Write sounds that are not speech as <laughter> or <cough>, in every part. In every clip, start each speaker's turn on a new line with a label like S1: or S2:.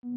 S1: Hai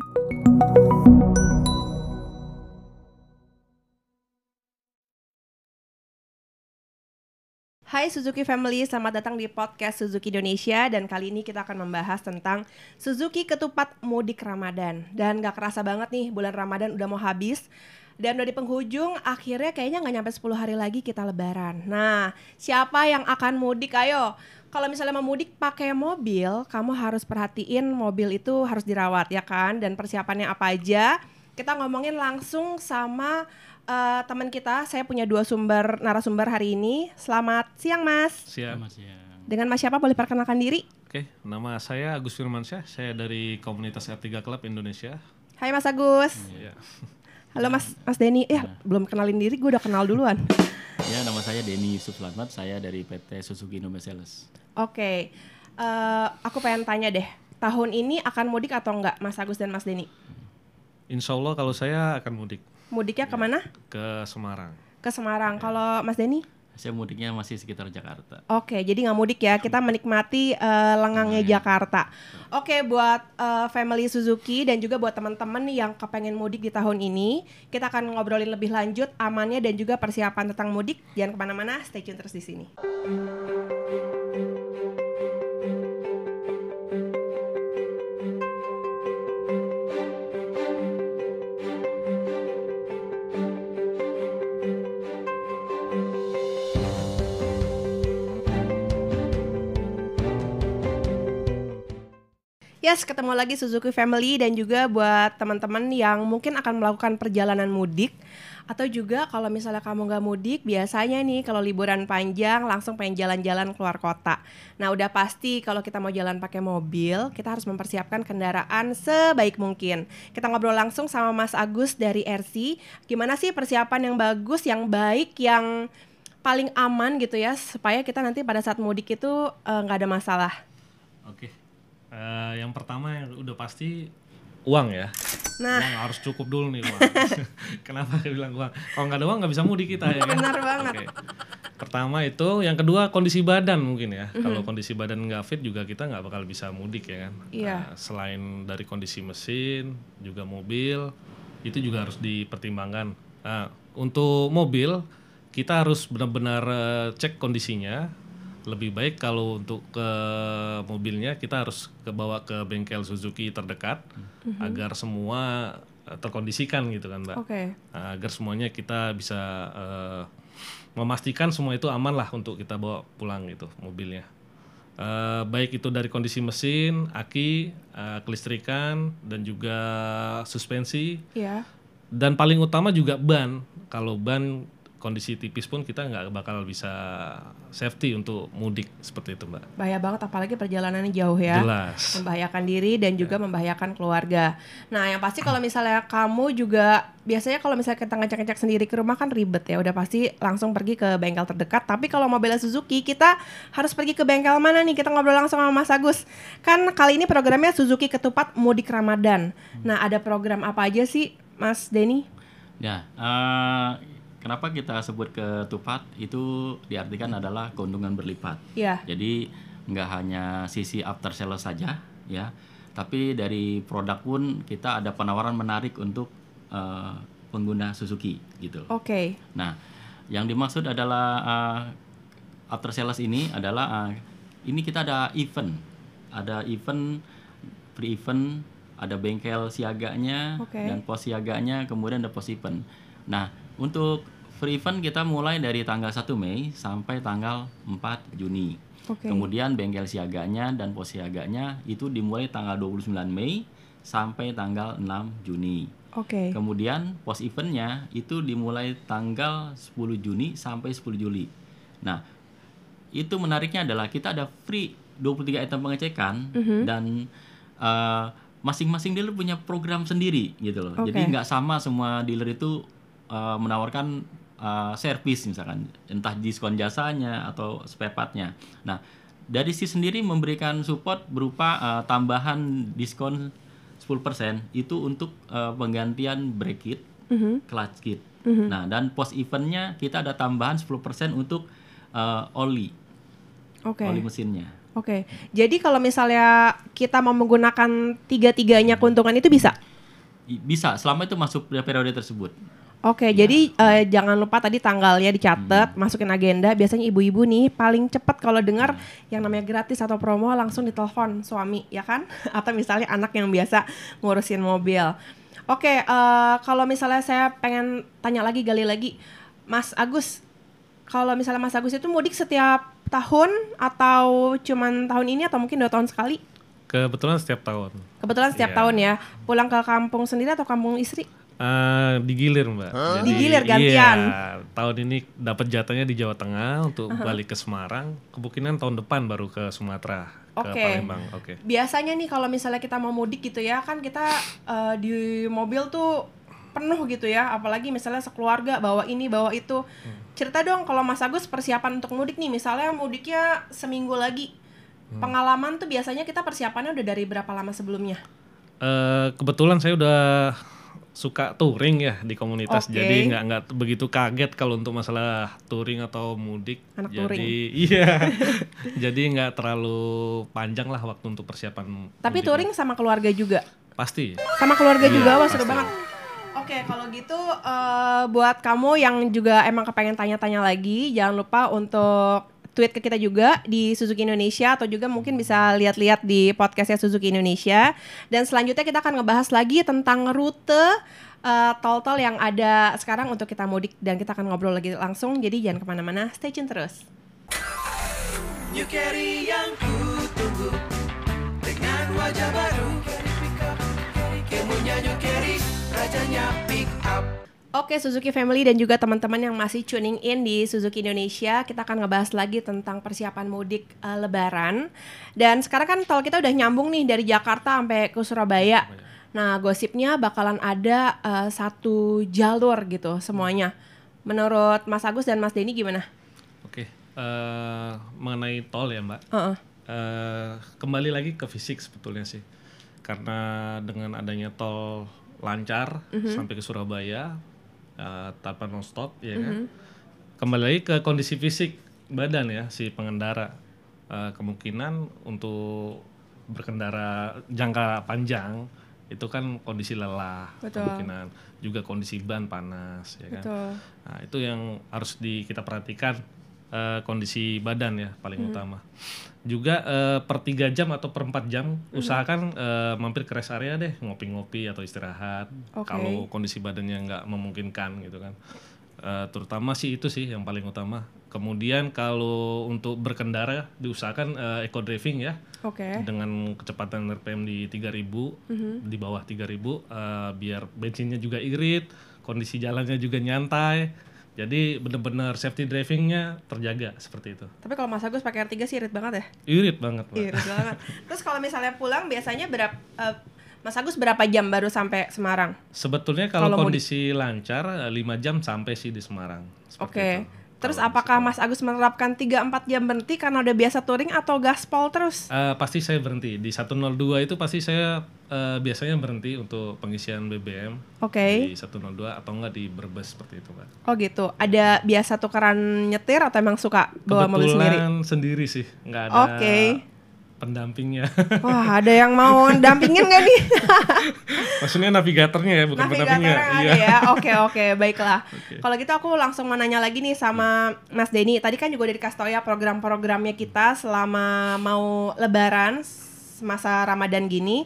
S1: Suzuki Family, selamat datang di podcast Suzuki Indonesia dan kali ini kita akan membahas tentang Suzuki Ketupat Mudik Ramadan dan gak kerasa banget nih bulan Ramadan udah mau habis dan udah di penghujung akhirnya kayaknya nggak nyampe 10 hari lagi kita lebaran. Nah, siapa yang akan mudik? Ayo. Kalau misalnya mau mudik pakai mobil, kamu harus perhatiin mobil itu harus dirawat ya kan dan persiapannya apa aja. Kita ngomongin langsung sama uh, teman kita. Saya punya dua sumber narasumber hari ini. Selamat siang, Mas.
S2: Siang.
S3: Siang.
S1: Dengan Mas siapa boleh perkenalkan diri?
S2: Oke, nama saya Agus Firmansyah. Saya dari komunitas R3 Club Indonesia.
S1: Hai Mas Agus.
S2: Iya.
S1: Halo Mas Mas Denny. Ya, belum kenalin diri, gue udah kenal duluan.
S3: Ya, nama saya Denny Yusuf Selamat. Saya dari PT Suzuki Indonesia Sales.
S1: Oke. eh, aku pengen tanya deh. Tahun ini akan mudik atau enggak Mas Agus dan Mas Denny?
S2: Insya Allah kalau saya akan mudik
S1: Mudiknya ke mana?
S2: ke Semarang.
S1: Ke Semarang. Kalau Mas Denny?
S3: Saya mudiknya masih sekitar Jakarta.
S1: Oke, jadi nggak mudik ya. Kita menikmati eh, lengangnya Jakarta. Oke, buat eh, family Suzuki dan juga buat teman-teman yang kepengen mudik di tahun ini, kita akan ngobrolin lebih lanjut amannya dan juga persiapan tentang mudik. Jangan ke mana-mana, stay tune terus di sini. Yes, ketemu lagi Suzuki Family dan juga buat teman-teman yang mungkin akan melakukan perjalanan mudik atau juga kalau misalnya kamu nggak mudik, biasanya nih kalau liburan panjang langsung pengen jalan-jalan keluar kota. Nah, udah pasti kalau kita mau jalan pakai mobil, kita harus mempersiapkan kendaraan sebaik mungkin. Kita ngobrol langsung sama Mas Agus dari RC. Gimana sih persiapan yang bagus, yang baik, yang paling aman gitu ya supaya kita nanti pada saat mudik itu eh, nggak ada masalah.
S2: Oke. Eh, yang pertama yang udah pasti uang ya.
S1: Nah.
S2: Uang harus cukup dulu nih uang. <laughs> Kenapa saya bilang uang? Kalau nggak ada uang nggak bisa mudik kita ya kan?
S1: Benar banget.
S2: Oke. Pertama itu, yang kedua kondisi badan mungkin ya.
S1: Mhm.
S2: Kalau kondisi badan nggak fit juga kita nggak bakal bisa mudik ya kan.
S1: Iya.
S2: Nah, selain dari kondisi mesin, juga mobil, itu juga harus dipertimbangkan. Nah, untuk mobil kita harus benar-benar eh, cek kondisinya. Lebih baik kalau untuk ke mobilnya kita harus ke bawa ke bengkel Suzuki terdekat agar semua eh, terkondisikan gitu kan, Mbak.
S1: Oke.
S2: Nah, agar semuanya kita bisa eh, memastikan semua itu aman lah untuk kita bawa pulang gitu mobilnya. Eh, baik itu dari kondisi mesin, aki, eh, kelistrikan, dan juga suspensi.
S1: Iya.
S2: Dan paling utama juga ban. Kalau ban kondisi tipis pun kita nggak bakal bisa safety untuk mudik seperti itu, Mbak.
S1: Bahaya banget apalagi perjalanannya jauh ya.
S2: Jelas.
S1: Membahayakan diri dan juga membahayakan keluarga. Nah, yang pasti kalau misalnya kamu juga biasanya kalau misalnya kita ngecek-ngecek sendiri ke rumah kan ribet ya. Udah pasti langsung pergi ke bengkel terdekat. Tapi kalau mobilnya Suzuki kita harus pergi ke bengkel mana nih? Kita ngobrol langsung sama Mas Agus. Kan kali ini programnya Suzuki Ketupat Mudik Ramadan. Nah, ada program apa aja sih, Mas Denny?
S3: Ya, eh, kenapa kita sebut ketupat itu diartikan adalah keuntungan berlipat.
S1: Iya.
S3: Jadi nggak hanya sisi after sales saja, ya, tapi dari produk pun kita ada penawaran menarik untuk eh, pengguna Suzuki gitu.
S1: Oke.
S3: Nah, yang dimaksud adalah uh, after sales ini adalah uh, ini kita ada event, ada event pre-event, ada bengkel siaganya
S1: Oke.
S3: dan pos siaganya, kemudian ada pos event. Nah, untuk free event kita mulai dari tanggal 1 Mei sampai tanggal 4 Juni.
S1: Oke.
S3: Kemudian bengkel siaganya dan pos siaganya itu dimulai tanggal 29 Mei sampai tanggal 6 Juni.
S1: Oke.
S3: Kemudian post eventnya itu dimulai tanggal 10 Juni sampai 10 Juli. Nah, itu menariknya adalah kita ada free 23 item pengecekan dan eh, masing-masing dealer punya program sendiri gitu loh. Jadi
S1: Oke.
S3: nggak sama semua dealer itu eh, menawarkan eh, servis misalkan, entah diskon jasanya atau spare partnya. Nah, dari si sendiri memberikan support berupa eh, tambahan diskon 10% itu untuk eh, penggantian brake kit,
S1: Mhm.
S3: clutch kit. Nah, dan post eventnya kita ada tambahan 10% untuk eh, oli,
S1: Oke.
S3: oli mesinnya.
S1: Oke, jadi kalau misalnya kita mau menggunakan tiga-tiganya keuntungan itu bisa?
S3: Bisa, selama itu masuk periode tersebut.
S1: Oke, jadi eh, jangan lupa tadi tanggalnya dicatat, masukin agenda. Biasanya ibu-ibu nih paling cepat kalau dengar yang namanya gratis atau promo langsung ditelepon suami, ya kan? <laughs> Atau misalnya anak yang biasa ngurusin mobil. Oke, eh, kalau misalnya saya pengen tanya lagi, gali lagi, Mas Agus, kalau misalnya Mas Agus itu mudik setiap tahun atau cuman tahun ini atau mungkin dua tahun sekali?
S2: Kebetulan setiap tahun.
S1: Kebetulan setiap
S2: Iya.
S1: tahun ya. Pulang ke kampung sendiri atau kampung istri?
S2: Eh, digilir mbak. Jadi,
S1: Digilir gantian.
S2: Iya, tahun ini dapat jatahnya di Jawa Tengah untuk balik ke Semarang. Kemungkinan tahun depan baru ke Sumatera,
S1: Oke.
S2: ke Palembang. Oke.
S1: biasanya nih kalau misalnya kita mau mudik gitu ya kan kita eh, di mobil tuh penuh gitu ya apalagi misalnya sekeluarga bawa ini bawa itu cerita dong kalau Mas Agus persiapan untuk mudik nih misalnya mudiknya seminggu lagi pengalaman tuh biasanya kita persiapannya udah dari berapa lama sebelumnya
S2: Eh, kebetulan saya udah suka touring ya di komunitas,
S1: Oke.
S2: jadi nggak nggak begitu kaget kalau untuk masalah touring atau mudik.
S1: Anak
S2: jadi
S1: touring. <laughs>
S2: iya, <laughs> jadi nggak terlalu panjang lah waktu untuk persiapan.
S1: tapi
S2: mudiknya.
S1: touring sama keluarga juga
S2: pasti.
S1: sama keluarga
S2: Iya,
S1: juga wah seru banget Oke, kalau gitu eh, buat kamu yang juga emang kepengen tanya-tanya lagi, jangan lupa untuk tweet ke kita juga di Suzuki Indonesia atau juga mungkin bisa lihat-lihat di podcastnya Suzuki Indonesia. Dan selanjutnya kita akan ngebahas lagi tentang rute eh, tol-tol yang ada sekarang untuk kita mudik dan kita akan ngobrol lagi langsung. Jadi jangan ke mana-mana, stay tune terus.
S4: New Carry yang ku tunggu Dengan wajah baru New Carry Rajanya pick up
S1: Oke Suzuki Family dan juga teman-teman yang masih tuning in di Suzuki Indonesia Kita akan ngebahas lagi tentang persiapan mudik eh, lebaran Dan sekarang kan tol kita udah nyambung nih dari Jakarta sampai ke Surabaya Nah gosipnya bakalan ada eh, satu jalur gitu semuanya Menurut Mas Agus dan Mas Denny gimana?
S2: Oke, eh, mengenai tol ya mbak.
S1: Heeh.
S2: Eh, kembali lagi ke fisik sebetulnya sih, karena dengan adanya tol lancar sampai ke Surabaya eh, tanpa nonstop, ya kan. Kembali lagi ke kondisi fisik badan ya si pengendara. Eh, kemungkinan untuk berkendara jangka panjang itu kan kondisi lelah,
S1: Betul.
S2: kemungkinan juga kondisi ban panas, ya kan.
S1: Betul.
S2: Nah, itu yang harus di, kita perhatikan eh, kondisi badan ya paling
S1: Hmm.
S2: utama. Juga eh, per 3 jam atau per 4 jam
S1: Hmm.
S2: usahakan eh, mampir ke rest area deh ngopi-ngopi atau istirahat
S1: Oke.
S2: kalau kondisi badannya nggak memungkinkan gitu kan. Eh, terutama sih itu sih yang paling utama. Kemudian kalau untuk berkendara diusahakan eh, eco driving ya
S1: Oke.
S2: dengan kecepatan RPM di 3000 di bawah 3000 eh, biar bensinnya juga irit kondisi jalannya juga nyantai jadi benar-benar safety drivingnya terjaga seperti itu
S1: Tapi kalau Mas Agus pakai R3 sih irit banget ya?
S2: irit banget Mbak.
S1: Irit <laughs> banget. Terus kalau misalnya pulang biasanya berapa Mas Agus berapa jam baru sampai Semarang?
S2: sebetulnya kalau, kondisi lancar 5 jam sampai sih di Semarang
S1: Oke.
S2: itu.
S1: Terus apakah Mas Agus menerapkan 3-4 jam berhenti karena udah biasa touring atau gaspol terus?
S2: Eh, pasti saya berhenti di 102 itu pasti saya eh, biasanya berhenti untuk pengisian BBM
S1: Oke.
S2: di 102 atau enggak di Brebes seperti itu Mbak.
S1: Oh gitu. Ada biasa tukeran nyetir atau emang suka bawa mobil sendiri?
S2: Kebetulan sendiri sih, nggak ada
S1: Oke.
S2: Pendampingnya.
S1: Wah, ada yang mau dampingin gak nih? <laughs>
S2: Maksudnya navigatornya ya, bukan
S1: Navigator
S2: pendampingnya. Iya.
S1: ya. Oke, oke, baiklah. Kalau gitu aku langsung mau nanya lagi nih sama Mas Denny. Tadi kan juga udah dikasih tau ya program-programnya kita selama mau lebaran masa Ramadan gini.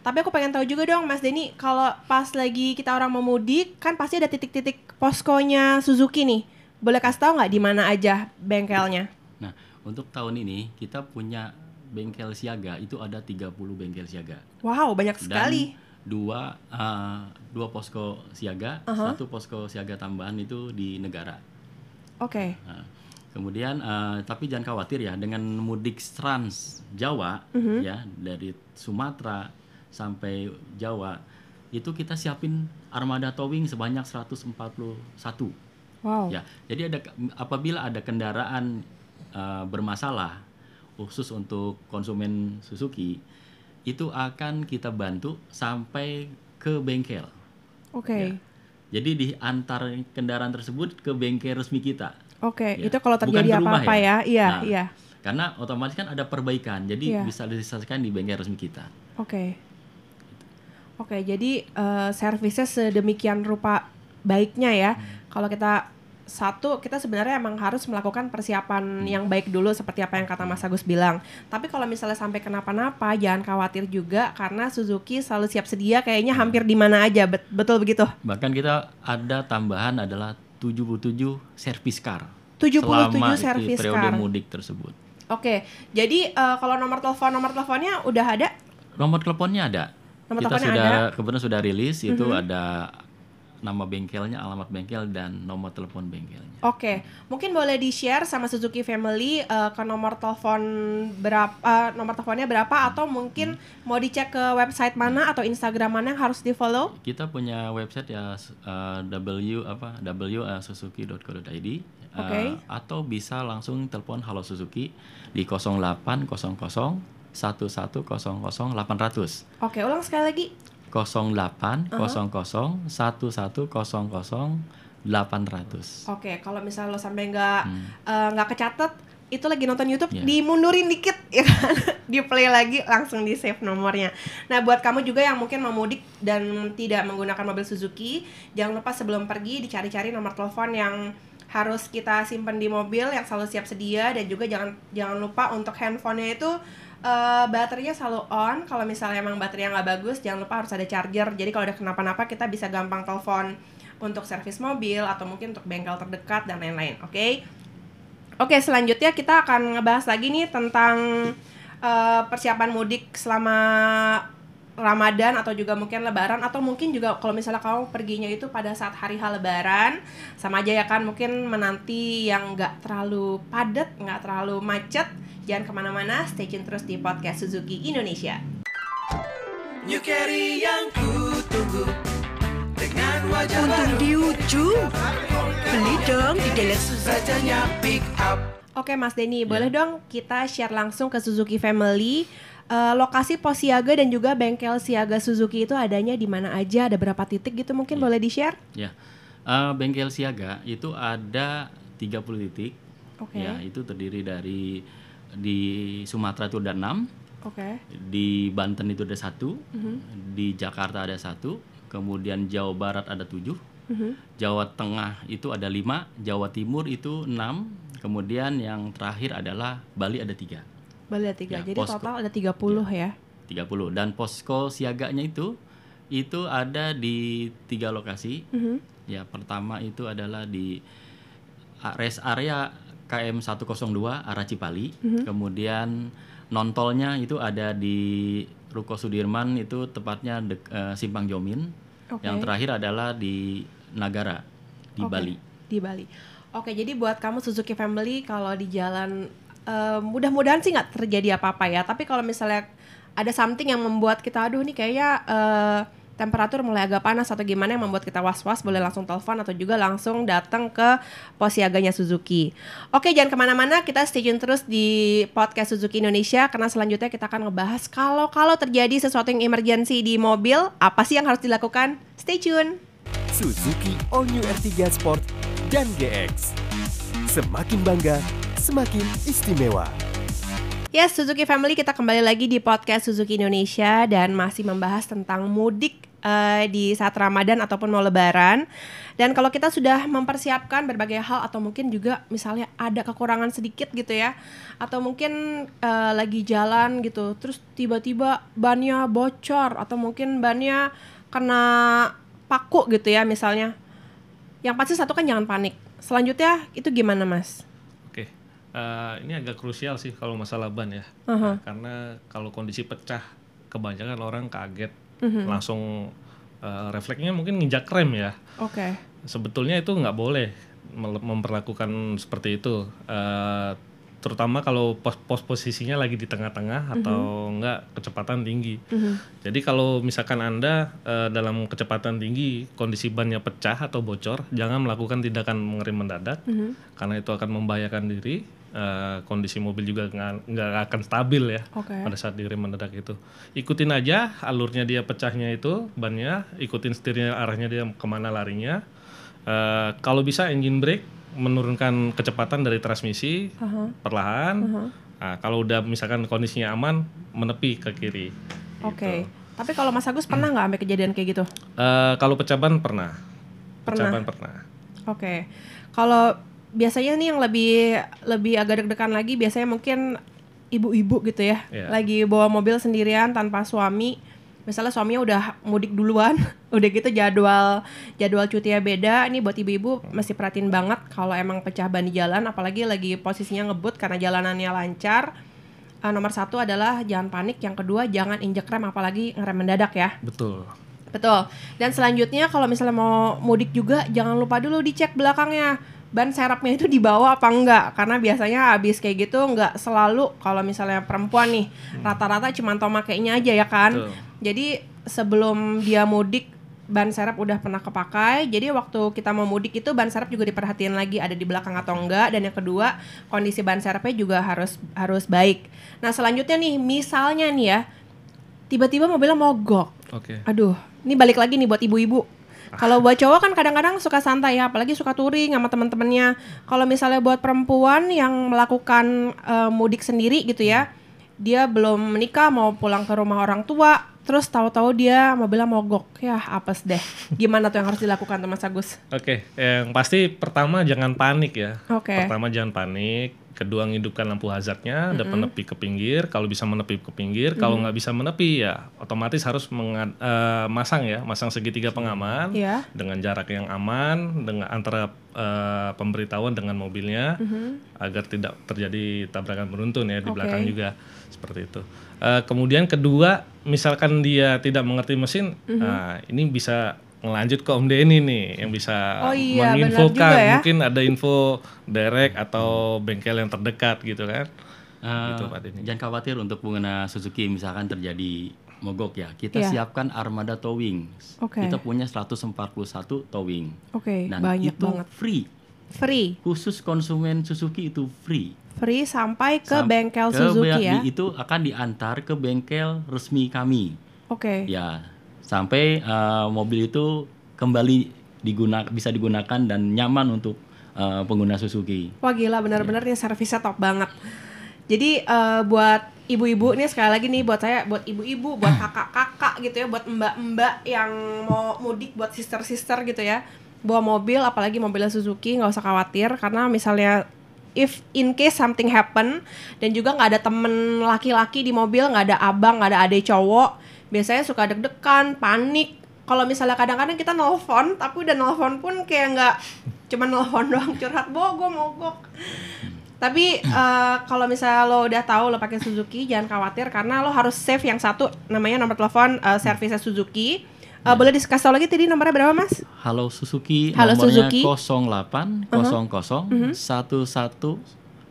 S1: Tapi aku pengen tahu juga dong Mas Denny, kalau pas lagi kita orang mau mudik, kan pasti ada titik-titik poskonya Suzuki nih. Boleh kasih tahu nggak di mana aja bengkelnya?
S3: Nah, untuk tahun ini kita punya bengkel siaga itu ada 30 bengkel siaga.
S1: Wow, banyak
S3: Dan
S1: sekali.
S3: dua eh, dua posko siaga, satu posko siaga tambahan itu di negara.
S1: Oke.
S3: Nah, kemudian eh, tapi jangan khawatir ya dengan mudik Trans Jawa ya dari Sumatera sampai Jawa itu kita siapin armada towing sebanyak 141.
S1: Wow.
S3: Ya, jadi ada apabila ada kendaraan eh, bermasalah khusus untuk konsumen Suzuki itu akan kita bantu sampai ke bengkel.
S1: Oke.
S3: Jadi di antar kendaraan tersebut ke bengkel resmi kita.
S1: Oke,
S3: Ya.
S1: itu kalau terjadi apa-apa ya. Iya,
S3: Nah,
S1: iya.
S3: Karena otomatis kan ada perbaikan, jadi
S1: Iya.
S3: bisa diselesaikan di bengkel resmi kita.
S1: Oke. Oke, jadi eh, servisnya sedemikian rupa baiknya ya. Kalau kita satu, kita sebenarnya emang harus melakukan persiapan yang baik dulu seperti apa yang kata Mas Agus bilang. Tapi kalau misalnya sampai kenapa-napa, jangan khawatir juga karena Suzuki selalu siap sedia kayaknya hampir di mana aja. Bet- betul begitu?
S3: Bahkan kita ada tambahan adalah 77 service car.
S1: 77
S3: selama itu
S1: service
S3: periode
S1: car.
S3: mudik tersebut.
S1: Oke, jadi eh, kalau nomor telepon nomor teleponnya udah ada?
S3: Nomor teleponnya ada.
S1: Nomor
S3: kita
S1: teleponnya
S3: sudah
S1: ada.
S3: Kebetulan sudah rilis itu ada nama bengkelnya, alamat bengkel dan nomor telepon bengkelnya.
S1: Oke, mungkin boleh di share sama Suzuki Family eh, ke nomor telepon berapa, eh, nomor teleponnya berapa atau mungkin mau dicek ke website mana atau Instagram mana yang harus di follow?
S3: Kita punya website ya uh, w apa w uh, uh,
S1: Oke.
S3: atau bisa langsung telepon Halo Suzuki di 0800 1100 800.
S1: Oke, ulang sekali lagi.
S3: 0800
S1: Uh-huh.
S3: 1100 800.
S1: Oke, kalau misalnya lo sampai nggak
S3: Hmm.
S1: eh, nggak kecatet, itu lagi nonton YouTube,
S3: Iya.
S1: dimundurin dikit <laughs> ya kan, di play lagi langsung di save nomornya. Nah, buat kamu juga yang mungkin mau mudik dan tidak menggunakan mobil Suzuki, jangan lupa sebelum pergi dicari-cari nomor telepon yang harus kita simpan di mobil yang selalu siap sedia dan juga jangan jangan lupa untuk handphonenya itu eh, baterainya selalu on. Kalau misalnya emang baterainya nggak bagus, jangan lupa harus ada charger. Jadi kalau ada kenapa-napa kita bisa gampang telepon untuk servis mobil atau mungkin untuk bengkel terdekat dan lain-lain. Oke. Oke, selanjutnya kita akan ngebahas lagi nih tentang eh, persiapan mudik selama Ramadan atau juga mungkin Lebaran atau mungkin juga kalau misalnya kamu perginya itu pada saat hari H Lebaran sama aja ya kan mungkin menanti yang nggak terlalu padat, nggak terlalu macet. Jangan ke mana-mana, stay tune terus di podcast Suzuki Indonesia.
S4: New Carry yang ku tunggu Dengan wajah
S5: Untung
S4: baru
S5: di ujung Beli dong di Deluxe Suzuki
S4: Rajanya pick up
S1: Oke Mas Denny, boleh dong kita share langsung ke Suzuki Family eh, lokasi pos siaga dan juga bengkel siaga Suzuki itu adanya di mana aja, ada berapa titik gitu mungkin boleh di-share?
S3: Ya. Uh, bengkel siaga itu ada 30 titik.
S1: Oke.
S3: Ya, itu terdiri dari di Sumatera itu ada 6,
S1: Oke.
S3: di Banten itu ada satu,
S1: Mhm.
S3: di Jakarta ada satu, kemudian Jawa Barat ada tujuh,
S1: Mhm.
S3: Jawa Tengah itu ada lima, Jawa Timur itu enam, kemudian yang terakhir adalah Bali ada tiga,
S1: Boleh ada tiga.
S3: Ya,
S1: Jadi
S3: posko.
S1: total ada 30 ya.
S3: 30 dan posko siaganya itu itu ada di tiga lokasi.
S1: Mhm.
S3: Ya, pertama itu adalah di rest area KM 102 arah Cipali.
S1: Mhm.
S3: Kemudian nontolnya itu ada di Ruko Sudirman itu tepatnya dek- eh, Simpang Jomin.
S1: Oke.
S3: Yang terakhir adalah di Nagara di
S1: Oke,
S3: Bali.
S1: Di Bali. Oke, jadi buat kamu Suzuki Family kalau di jalan eh, mudah-mudahan sih nggak terjadi apa-apa ya. Tapi kalau misalnya ada something yang membuat kita aduh nih kayaknya eh, temperatur mulai agak panas atau gimana yang membuat kita was-was boleh langsung telepon atau juga langsung datang ke pos siaganya Suzuki. Oke, jangan ke mana-mana, kita stay tune terus di podcast Suzuki Indonesia karena selanjutnya kita akan ngebahas kalau kalau terjadi sesuatu yang emergency di mobil, apa sih yang harus dilakukan? Stay tune.
S6: Suzuki All New R3 Sport dan GX. Semakin bangga, semakin istimewa.
S1: Yes, Suzuki Family kita kembali lagi di podcast Suzuki Indonesia dan masih membahas tentang mudik eh, di saat Ramadan ataupun mau Lebaran. Dan kalau kita sudah mempersiapkan berbagai hal atau mungkin juga misalnya ada kekurangan sedikit gitu ya, atau mungkin eh, lagi jalan gitu, terus tiba-tiba bannya bocor atau mungkin bannya kena paku gitu ya misalnya. Yang pasti satu kan jangan panik. Selanjutnya itu gimana mas?
S2: Oke, Eh, ini agak krusial sih kalau masalah ban ya,
S1: Uh-huh.
S2: karena kalau kondisi pecah, kebanyakan orang kaget,
S1: Mhm.
S2: langsung eh, refleksnya mungkin nginjak rem ya.
S1: Oke.
S2: Sebetulnya itu nggak boleh memperlakukan seperti itu, Eh, terutama kalau pos, pos posisinya lagi di tengah-tengah atau nggak kecepatan tinggi.
S1: Mhm.
S2: Jadi kalau misalkan anda eh, dalam kecepatan tinggi, kondisi bannya pecah atau bocor, jangan melakukan tindakan mengerem mendadak
S1: Mhm.
S2: karena itu akan membahayakan diri. Eh, kondisi mobil juga nggak akan stabil ya
S1: Oke.
S2: pada saat direm mendadak itu. Ikutin aja alurnya dia pecahnya itu bannya, ikutin setirnya arahnya dia ke mana larinya. Eh, kalau bisa engine brake menurunkan kecepatan dari transmisi
S1: Aha.
S2: perlahan.
S1: Aha.
S2: Nah, kalau udah misalkan kondisinya aman, menepi ke kiri.
S1: Oke. Tapi kalau Mas Agus pernah nggak sampai kejadian kayak gitu?
S2: Eh, kalau pecah ban pernah. Pecah
S1: Pernah.
S2: ban pernah.
S1: Oke. Kalau biasanya nih yang lebih lebih agak deg-degan lagi biasanya mungkin ibu-ibu gitu ya.
S2: Iya.
S1: Lagi bawa mobil sendirian tanpa suami. Misalnya suaminya udah mudik duluan, <laughs> udah gitu jadwal jadwal cutinya beda. Ini buat ibu-ibu mesti perhatiin banget kalau emang pecah ban di jalan, apalagi lagi posisinya ngebut karena jalanannya lancar. Eh, nomor satu adalah jangan panik, yang kedua jangan injek rem apalagi ngerem mendadak ya.
S2: Betul.
S1: Betul. Dan selanjutnya kalau misalnya mau mudik juga jangan lupa dulu dicek belakangnya ban serapnya itu dibawa apa enggak karena biasanya habis kayak gitu enggak selalu kalau misalnya perempuan nih rata-rata cuma tau makainya aja ya kan.
S2: Betul.
S1: Jadi sebelum dia mudik ban serap udah pernah kepakai. Jadi waktu kita mau mudik itu ban serap juga diperhatiin lagi ada di belakang atau enggak dan yang kedua kondisi ban serapnya juga harus harus baik. Nah, selanjutnya nih misalnya nih ya tiba-tiba mobilnya mogok.
S2: Oke.
S1: Aduh, ini balik lagi nih buat ibu-ibu. Kalau buat cowok kan kadang-kadang suka santai ya, apalagi suka touring sama teman-temannya. Kalau misalnya buat perempuan yang melakukan eh, mudik sendiri gitu ya, dia belum menikah mau pulang ke rumah orang tua, terus tahu-tahu dia mobilnya mogok. Ya, apes deh. Gimana tuh yang harus dilakukan tuh Mas Agus?
S2: Oke, yang pasti pertama jangan panik ya.
S1: Oke.
S2: Pertama jangan panik, kedua ngidupkan lampu hazardnya, dan menepi ke pinggir. Kalau bisa menepi ke pinggir, kalau nggak bisa menepi ya otomatis harus menga- eh, masang ya, masang segitiga pengaman
S1: Iya.
S2: dengan jarak yang aman, dengan antara eh, pemberitahuan dengan mobilnya agar tidak terjadi tabrakan beruntun ya di
S1: Oke.
S2: belakang juga seperti itu. Eh, kemudian kedua, misalkan dia tidak mengerti mesin, nah, ini bisa ngelanjut ke Om Denny nih yang bisa
S1: Oh iya,
S2: menginfokan
S1: ya.
S2: mungkin ada info direct atau bengkel yang terdekat gitu kan.
S3: Eh,
S2: Gitu, Pak Denny.
S3: jangan khawatir untuk pengguna Suzuki misalkan terjadi mogok ya. Kita
S1: Iya.
S3: siapkan armada towing.
S1: Oke.
S3: Kita punya 141 towing.
S1: Oke,
S3: Dan
S1: banyak
S3: itu
S1: banget.
S3: free.
S1: Free,
S3: Khusus konsumen Suzuki itu free.
S1: free sampai ke
S3: Sam-
S1: bengkel
S3: ke
S1: Suzuki ya.
S3: Itu akan diantar ke bengkel resmi kami.
S1: Oke.
S3: Ya, sampai eh, mobil itu kembali digunakan bisa digunakan dan nyaman untuk eh, pengguna Suzuki.
S1: Wah gila bener-bener nih servisnya top banget. Jadi eh, buat ibu-ibu nih sekali lagi nih buat saya, buat ibu-ibu, buat <clears throat> kakak-kakak gitu ya, buat mbak-mbak yang mau mudik, buat sister-sister gitu ya, bawa mobil, apalagi mobilnya Suzuki nggak usah khawatir karena misalnya if in case something happen dan juga nggak ada temen laki-laki di mobil, nggak ada abang, nggak ada adik cowok, biasanya suka deg-degan, panik. Kalau misalnya kadang-kadang kita nelfon, tapi udah nelfon pun kayak nggak cuma nelfon <laughs> doang curhat, bo gue mogok. Tapi eh, kalau misalnya lo udah tahu lo pakai Suzuki, jangan khawatir karena lo harus save yang satu namanya nomor telepon eh, servisnya Suzuki. Eh, boleh dikasih tahu lagi tadi nomornya berapa mas?
S3: Halo Suzuki,
S1: Halo
S3: nomornya
S1: Suzuki.
S3: 08 00 11 00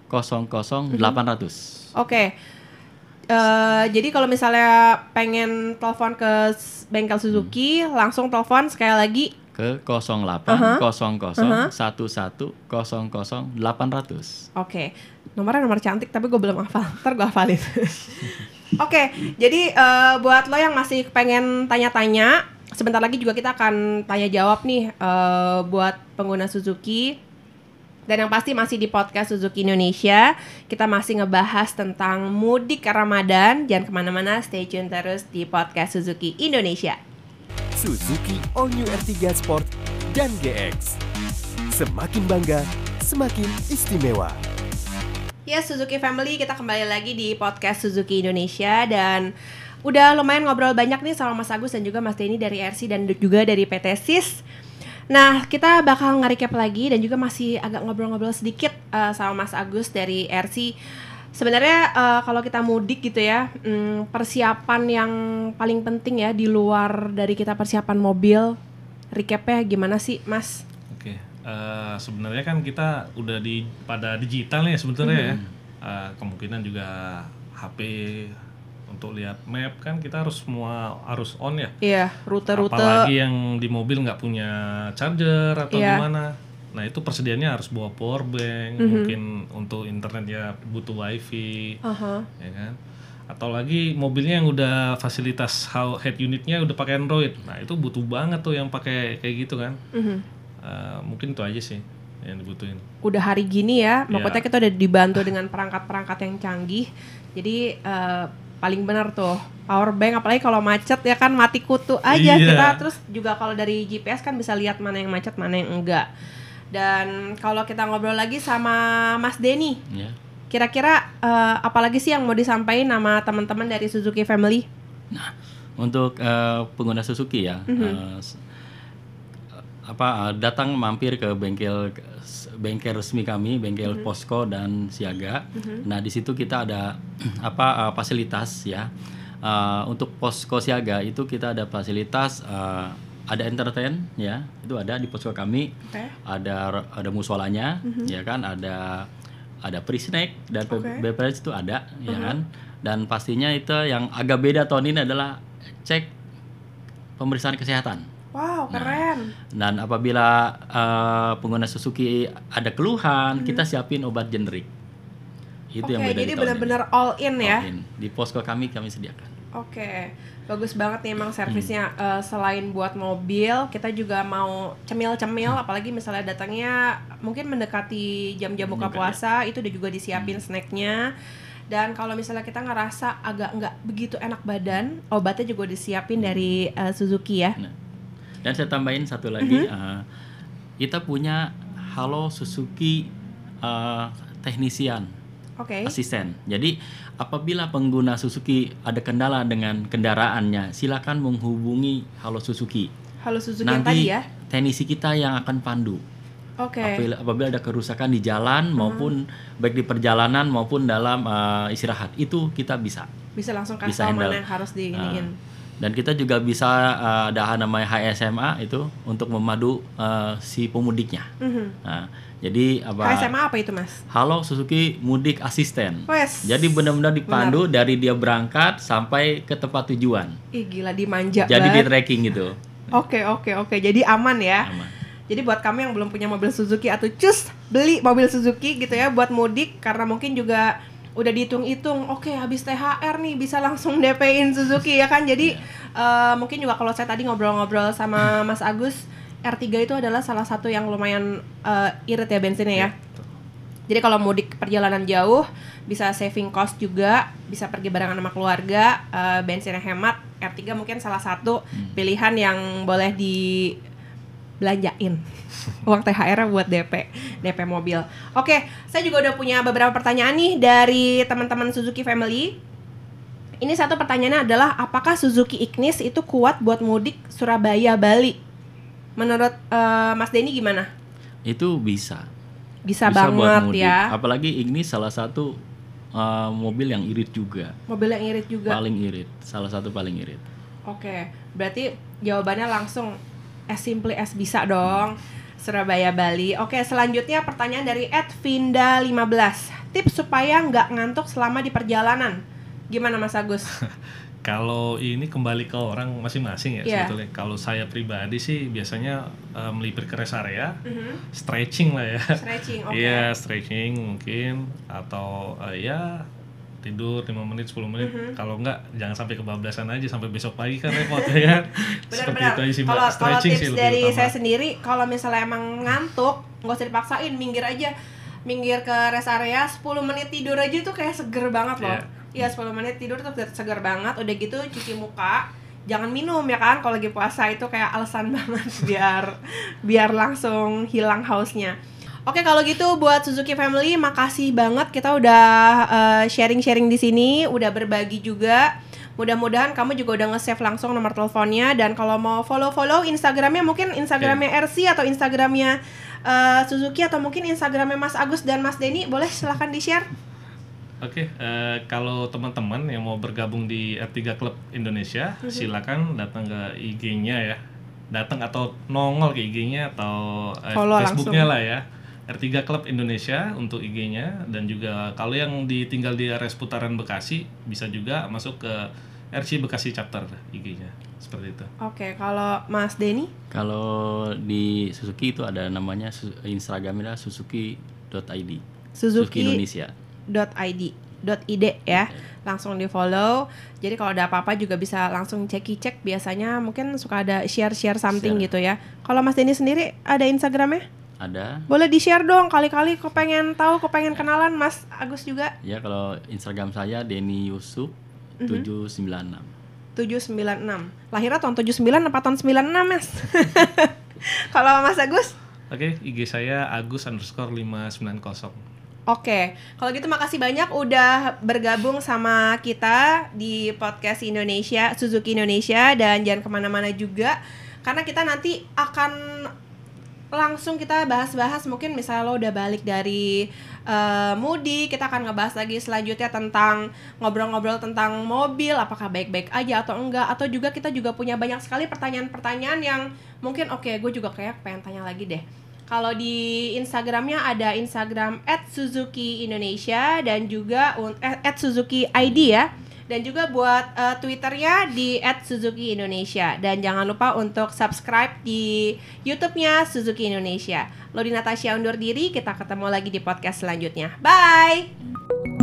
S3: 800.
S1: Oke. Eh, jadi kalau misalnya pengen telepon ke bengkel Suzuki, langsung telepon sekali lagi.
S3: ke 08 00 11 00 800.
S1: Oke, nomornya nomor cantik tapi gue belum hafal. <laughs> Ntar gue hafalin. <laughs> Oke, jadi eh, buat lo yang masih pengen tanya-tanya, sebentar lagi juga kita akan tanya jawab nih eh, buat pengguna Suzuki. Dan yang pasti masih di podcast Suzuki Indonesia Kita masih ngebahas tentang mudik Ramadan Jangan ke mana-mana, stay tune terus di podcast Suzuki Indonesia
S6: Suzuki All New R3 Sport dan GX. Semakin bangga, semakin istimewa.
S1: Ya Suzuki Family, kita kembali lagi di podcast Suzuki Indonesia dan udah lumayan ngobrol banyak nih sama Mas Agus dan juga Mas Denny dari RC dan juga dari PT SIS. Nah, kita bakal nge-recap lagi dan juga masih agak ngobrol-ngobrol sedikit eh, sama Mas Agus dari RC. Sebenarnya eh, kalau kita mudik gitu ya, mm, persiapan yang paling penting ya di luar dari kita persiapan mobil, recapnya gimana sih, Mas?
S2: Oke, eh, sebenarnya kan kita udah di pada digital nih sebetulnya ya. Eh, kemungkinan juga HP untuk lihat map kan kita harus semua harus on ya.
S1: Iya, rute-rute.
S2: Apalagi yang di mobil nggak punya charger atau
S1: Iya.
S2: gimana. Nah itu persediaannya harus bawa power bank, mungkin untuk internet ya butuh wifi,
S1: Aha.
S2: ya kan. Atau lagi mobilnya yang udah fasilitas head unitnya udah pakai Android. Nah itu butuh banget tuh yang pakai kayak gitu kan.
S1: Mhm.
S2: Eh, mungkin itu aja sih. yang dibutuhin.
S1: udah hari gini ya,
S2: Iya.
S1: maksudnya kita udah dibantu dengan perangkat-perangkat yang canggih. Jadi eh, paling benar tuh power bank apalagi kalau macet ya kan mati kutu aja
S2: Iya.
S1: kita terus juga kalau dari GPS kan bisa lihat mana yang macet mana yang enggak. Dan kalau kita ngobrol lagi sama Mas Denny,
S3: Ya.
S1: kira-kira eh, apalagi sih yang mau disampaikan nama teman-teman dari Suzuki Family?
S3: Untuk eh, pengguna Suzuki ya, eh, s- apa eh, datang mampir ke bengkel bengkel resmi kami, bengkel Posko dan Siaga. Nah di situ kita ada <clears throat> apa eh, fasilitas ya. Eh, untuk Posko Siaga itu kita ada fasilitas eh, ada entertain ya, itu ada di posko kami.
S1: Oke.
S3: Ada ada musolanya, ya kan, ada ada pre snack dan
S1: Oke.
S3: beverage itu ada, ya kan. Dan pastinya itu yang agak beda tahun ini adalah cek pemeriksaan kesehatan.
S1: Wow, keren.
S3: Dan apabila eh, pengguna Suzuki ada keluhan, kita siapin obat generik. Itu
S1: Oke,
S3: yang beda
S1: jadi benar-benar all in ya.
S3: All in. Di posko kami kami sediakan.
S1: Oke, bagus banget nih emang servisnya Eh, selain buat mobil, kita juga mau cemil-cemil, apalagi misalnya datangnya mungkin mendekati jam-jam buka
S3: Buka, ya.
S1: puasa, itu udah juga disiapin snacknya. Dan kalau misalnya kita ngerasa agak nggak begitu enak badan, obatnya juga disiapin dari eh, Suzuki ya.
S3: Nah, dan saya tambahin satu lagi,
S1: Mhm.
S3: eh, kita punya Halo Suzuki eh, teknisian
S1: Oke.
S3: asisten. Jadi apabila pengguna Suzuki ada kendala dengan kendaraannya, silakan menghubungi Halo Suzuki.
S1: Halo Suzuki yang
S3: Nanti
S1: tadi ya.
S3: teknisi kita yang akan pandu.
S1: Oke.
S3: Apabila, apabila ada kerusakan di jalan maupun baik di perjalanan maupun dalam eh, istirahat, itu kita bisa.
S1: Bisa langsung kasih tahu mana yang harus diiniin.
S3: Ah. Dan kita juga bisa eh, ada namanya HSMA itu untuk memadu eh, si pemudiknya.
S1: Mhm.
S3: Nah, jadi apa?
S1: KSMA apa itu mas?
S3: Halo Suzuki Mudik Asisten.
S1: Wes.
S3: Jadi benar-benar dipandu dari dia berangkat sampai ke tempat tujuan.
S1: Ih gila dimanja
S3: Jadi di
S1: banget.
S3: tracking gitu.
S1: Oke oke oke, jadi aman ya.
S3: Aman.
S1: Jadi buat kamu yang belum punya mobil Suzuki atau cus beli mobil Suzuki gitu ya buat mudik karena mungkin juga udah dihitung-hitung, oke habis THR nih bisa langsung <laughs> DP-in Suzuki ya kan. Jadi eh, mungkin juga kalau saya tadi ngobrol-ngobrol sama Mas Agus, R3 itu adalah salah satu yang lumayan eh, irit ya bensinnya ya. Jadi kalau mudik perjalanan jauh bisa saving cost juga, bisa pergi barengan sama keluarga, eh, bensinnya hemat. R3 mungkin salah satu pilihan yang boleh dibelanjain. <laughs> Uang THR buat DP, DP mobil. Oke, saya juga udah punya beberapa pertanyaan nih dari teman-teman Suzuki Family. Ini satu pertanyaannya adalah apakah Suzuki Ignis itu kuat buat mudik Surabaya Bali? Menurut eh, Mas Denny gimana?
S3: Itu bisa.
S1: Bisa,
S3: buat
S1: banget
S3: mudik.
S1: ya.
S3: Apalagi Ignis salah satu uh, mobil yang irit juga.
S1: Mobil yang irit juga.
S3: Paling irit. Salah satu paling irit.
S1: Oke, berarti jawabannya langsung as simply as bisa dong. Surabaya Bali. Oke, selanjutnya pertanyaan dari Edvinda 15. Tips supaya nggak ngantuk selama di perjalanan. Gimana Mas Agus? <laughs>
S2: Kalau ini kembali ke orang masing-masing ya
S1: Iya.
S2: sebetulnya. Kalau saya pribadi sih biasanya eh, melipir ke rest area, stretching lah ya.
S1: Stretching, oke.
S2: Iya, stretching mungkin atau eh, ya tidur 5 menit 10 menit.
S1: Mhm.
S2: Kalau enggak jangan sampai kebablasan aja sampai besok pagi kan repot ya. <laughs> Seperti
S1: Benar-benar.
S2: itu aja sih Mbak.
S1: Kalau kalau
S2: Stretching
S1: tips
S2: sih
S1: dari
S2: utama.
S1: saya sendiri, kalau misalnya emang ngantuk, nggak usah dipaksain, minggir aja. Minggir ke rest area 10 menit tidur aja tuh kayak seger banget loh. Iya, 10 menit tidur tuh seger banget. Udah gitu cuci muka, jangan minum ya kan kalau lagi puasa itu kayak alasan <laughs> banget biar biar langsung hilang hausnya. Oke kalau gitu buat Suzuki Family makasih banget kita udah eh, sharing-sharing di sini, udah berbagi juga. Mudah-mudahan kamu juga udah nge-save langsung nomor teleponnya dan kalau mau follow-follow Instagramnya mungkin Instagramnya RC atau Instagramnya eh, Suzuki atau mungkin Instagramnya Mas Agus dan Mas Denny boleh silahkan di-share.
S2: Oke, eh, kalau teman-teman yang mau bergabung di R3 Club Indonesia,
S1: Mhm.
S2: silakan datang ke IG-nya ya. Datang atau nongol ke IG-nya atau
S1: Follow
S2: Facebook-nya lah ya. R3 Club Indonesia untuk IG-nya dan juga kalau yang ditinggal di area seputaran Bekasi bisa juga masuk ke RC Bekasi chapter IG-nya. Seperti itu.
S1: Oke, kalau Mas Denny
S3: Kalau di Suzuki itu ada namanya Su- Instagramnya suzuki.id.
S1: Suzuki
S3: Indonesia.
S1: .id .id ya langsung di follow jadi kalau ada apa-apa juga bisa langsung cek cek biasanya mungkin suka ada share share something
S3: Share.
S1: gitu ya kalau Mas Denny sendiri ada Instagramnya
S3: Ada.
S1: Boleh di-share dong kali-kali kok pengen tahu, pengen kenalan Mas Agus juga.
S3: Ya kalau Instagram saya Denny Yusuf
S1: Mhm.
S3: 796.
S1: 796. Lahirnya tahun 79 apa tahun 96, Mas? <laughs> Kalau Mas Agus?
S2: Oke, IG saya agus underscore 590.
S1: Oke, kalau gitu makasih banyak udah bergabung sama kita di podcast Indonesia, Suzuki Indonesia dan jangan ke mana-mana juga karena kita nanti akan langsung kita bahas-bahas mungkin misalnya lo udah balik dari eh, mudik kita akan ngebahas lagi selanjutnya tentang ngobrol-ngobrol tentang mobil apakah baik-baik aja atau enggak atau juga kita juga punya banyak sekali pertanyaan-pertanyaan yang mungkin oke gue juga kayak pengen tanya lagi deh kalau di Instagramnya ada Instagram @suzuki Indonesia dan juga un- eh, @suzuki ID ya. Dan juga buat eh, Twitternya di @suzuki Indonesia. Dan jangan lupa untuk subscribe di YouTube-nya Suzuki Indonesia. Lodi Natasha undur diri, kita ketemu lagi di podcast selanjutnya. Bye!